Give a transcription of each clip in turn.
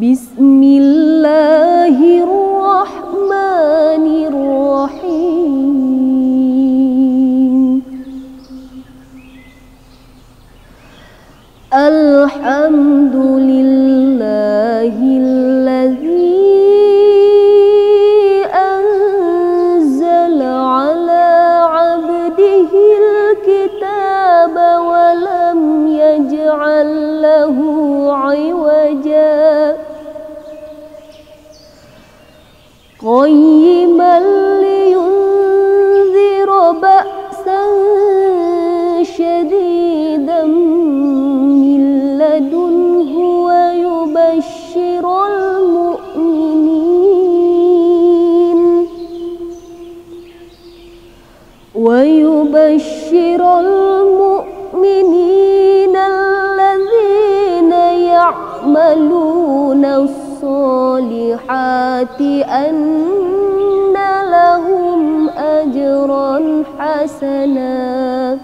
بسم الله. قيما لينذر بأسا شديدا من لدنه ويبشر المؤمنين ويبشر المؤمنين الذين يعملون الصالحات أن لهم أجرا حسنا.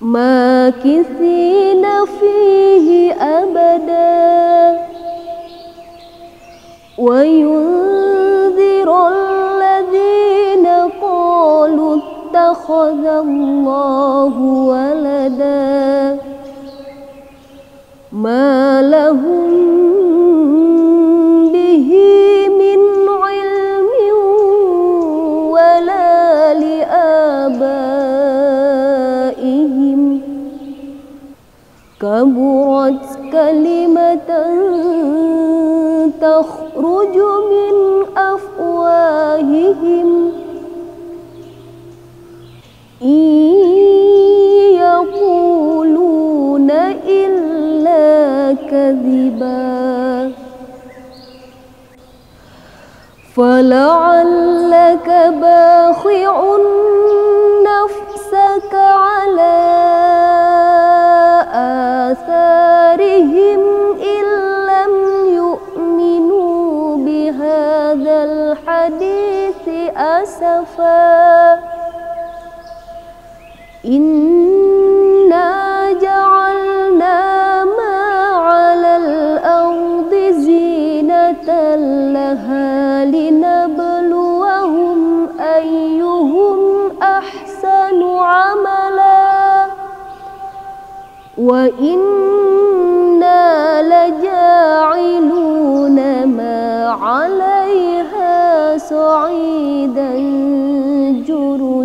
ماكثين فيه أبدا. وينذر الذين قالوا اتخذ الله ولدا. ما لهم كبرت كلمة تخرج من أفواههم. إن يقولون إلا كذبا. فلعلك باخع نفسك على الحديث أسفا. إنا جعلنا ما على الأرض زينة لها لنبلوهم أيهم أحسن عملا. وإنا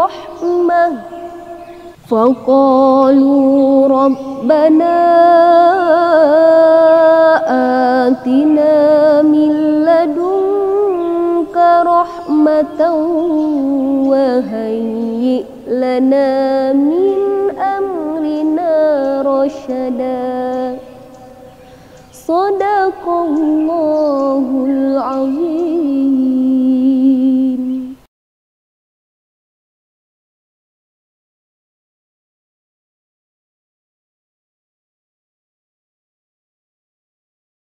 لدنك رحمة. فقالوا ربنا آتنا من لدنك رحمة وهيئ لنا من أمرنا رشدا. صدق الله العظيم.